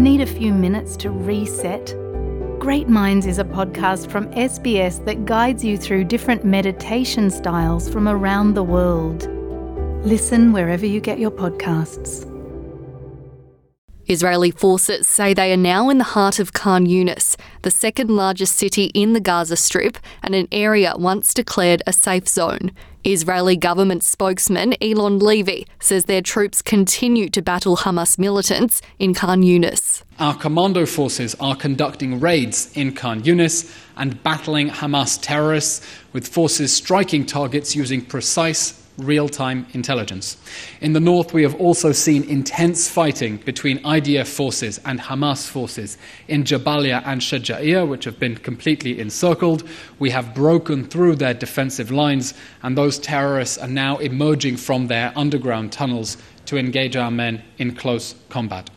Need a few minutes to reset? Great Minds is a podcast from SBS that guides you through different meditation styles from around the world. Listen wherever you get your podcasts. Israeli forces say they are now in the heart of Khan Yunis, the second largest city in the Gaza Strip and an area once declared a safe zone. Israeli government spokesman Eylon Levy says their troops continue to battle Hamas militants in Khan Yunis. Our commando forces are conducting raids in Khan Yunis and battling Hamas terrorists, with forces striking targets using precise real time intelligence. In the north, we have also seen intense fighting between IDF forces and Hamas forces in Jabalia and Shaja'iyah, which have been completely encircled. We have broken through their defensive lines, and those terrorists are now emerging from their underground tunnels to engage our men in close combat.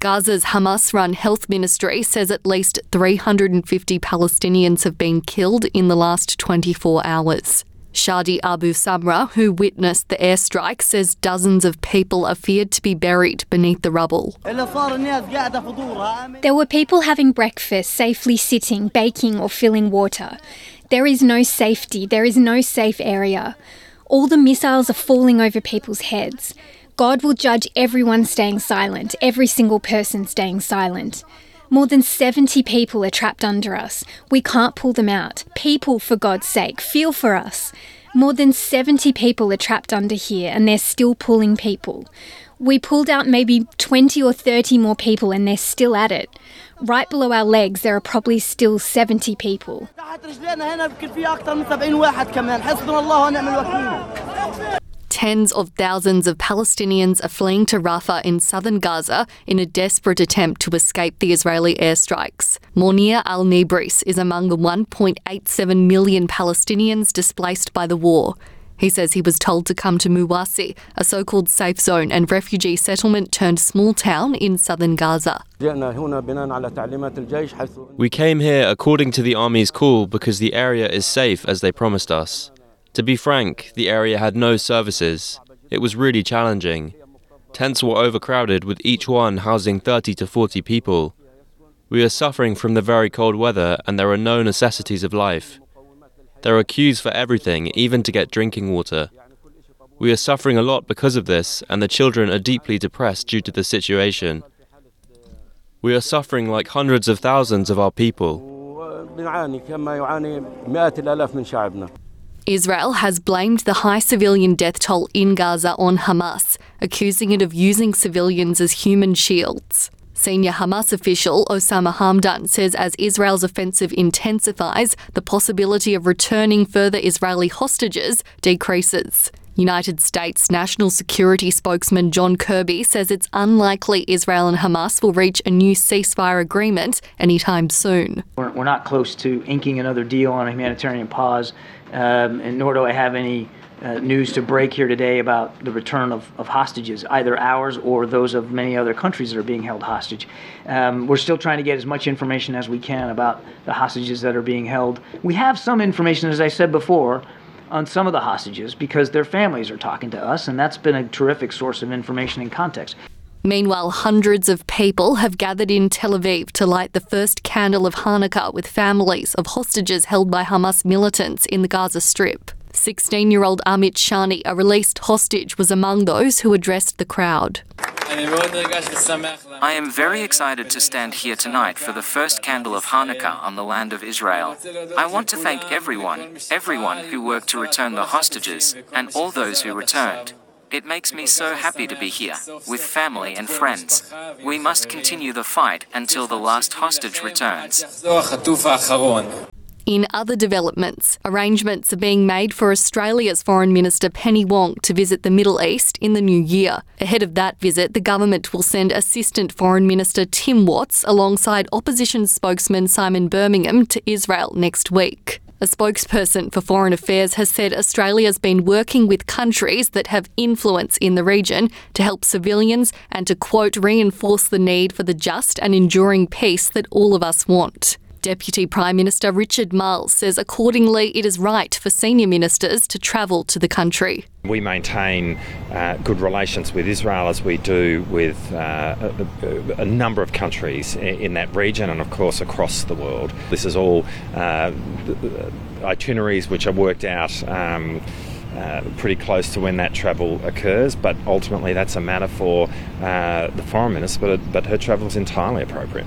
Gaza's Hamas run health ministry says at least 350 Palestinians have been killed in the last 24 hours. Shadi Abu Samra, who witnessed the airstrike, says dozens of people are feared to be buried beneath the rubble. There were people having breakfast, safely sitting, baking, or filling water. There is no safety, there is no safe area. All the missiles are falling over people's heads. God will judge everyone staying silent, every single person staying silent. More than 70 people are trapped under us. We can't pull them out. People, for God's sake, feel for us. More than 70 people are trapped under here and they're still pulling people. We pulled out maybe 20 or 30 more people and they're still at it. Right below our legs, there are probably still 70 people. Tens of thousands of Palestinians are fleeing to Rafah in southern Gaza in a desperate attempt to escape the Israeli airstrikes. Mounir Al Nibris is among the 1.87 million Palestinians displaced by the war. He says he was told to come to Muwasi, a so called safe zone and refugee settlement turned small town in southern Gaza. We came here according to the army's call because the area is safe as they promised us. To be frank, the area had no services. It was really challenging. Tents were overcrowded, with each one housing 30 to 40 people. We are suffering from the very cold weather, and there are no necessities of life. There are queues for everything, even to get drinking water. We are suffering a lot because of this, and the children are deeply depressed due to the situation. We are suffering like hundreds of thousands of our people. Israel has blamed the high civilian death toll in Gaza on Hamas, accusing it of using civilians as human shields. Senior Hamas official Osama Hamdan says as Israel's offensive intensifies, the possibility of returning further Israeli hostages decreases. United States National Security spokesman John Kirby says it's unlikely Israel and Hamas will reach a new ceasefire agreement anytime soon. We're, we're not close to inking another deal on a humanitarian pause, um, and nor do I have any uh, news to break here today about the return of, of, hostages, either ours or those of many other countries that are being held hostage. Um, we're still trying to get as much information as we can about the hostages that are being held. We have some information, as I said before, on some of the hostages because their families are talking to us, and that's been a terrific source of information and context. Meanwhile, hundreds of people have gathered in Tel Aviv to light the first candle of Hanukkah with families of hostages held by Hamas militants in the Gaza Strip. 16 year old Amit Shani, a released hostage, was among those who addressed the crowd. I am very excited to stand here tonight for the first candle of Hanukkah on the land of Israel. I want to thank everyone, everyone who worked to return the hostages, and all those who returned. It makes me so happy to be here, with family and friends. We must continue the fight until the last hostage returns. In other developments, arrangements are being made for Australia's Foreign Minister Penny Wong to visit the Middle East in the new year. Ahead of that visit, the government will send Assistant Foreign Minister Tim Watts alongside opposition spokesman Simon Birmingham to Israel next week. A spokesperson for Foreign Affairs has said Australia's been working with countries that have influence in the region to help civilians and to, quote, reinforce the need for the just and enduring peace that all of us want. Deputy Prime Minister Richard Marles says accordingly it is right for senior ministers to travel to the country. We maintain uh, good relations with Israel as we do with uh, a, a, number of countries in that region and, of course, across the world. This is all uh, itineraries which are worked out. Um, uh, pretty close to when that travel occurs, but ultimately that's a matter for uh, the foreign minister, but, but her travel is entirely appropriate.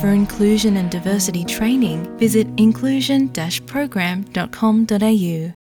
For inclusion and diversity training, visit inclusion-program.com.au.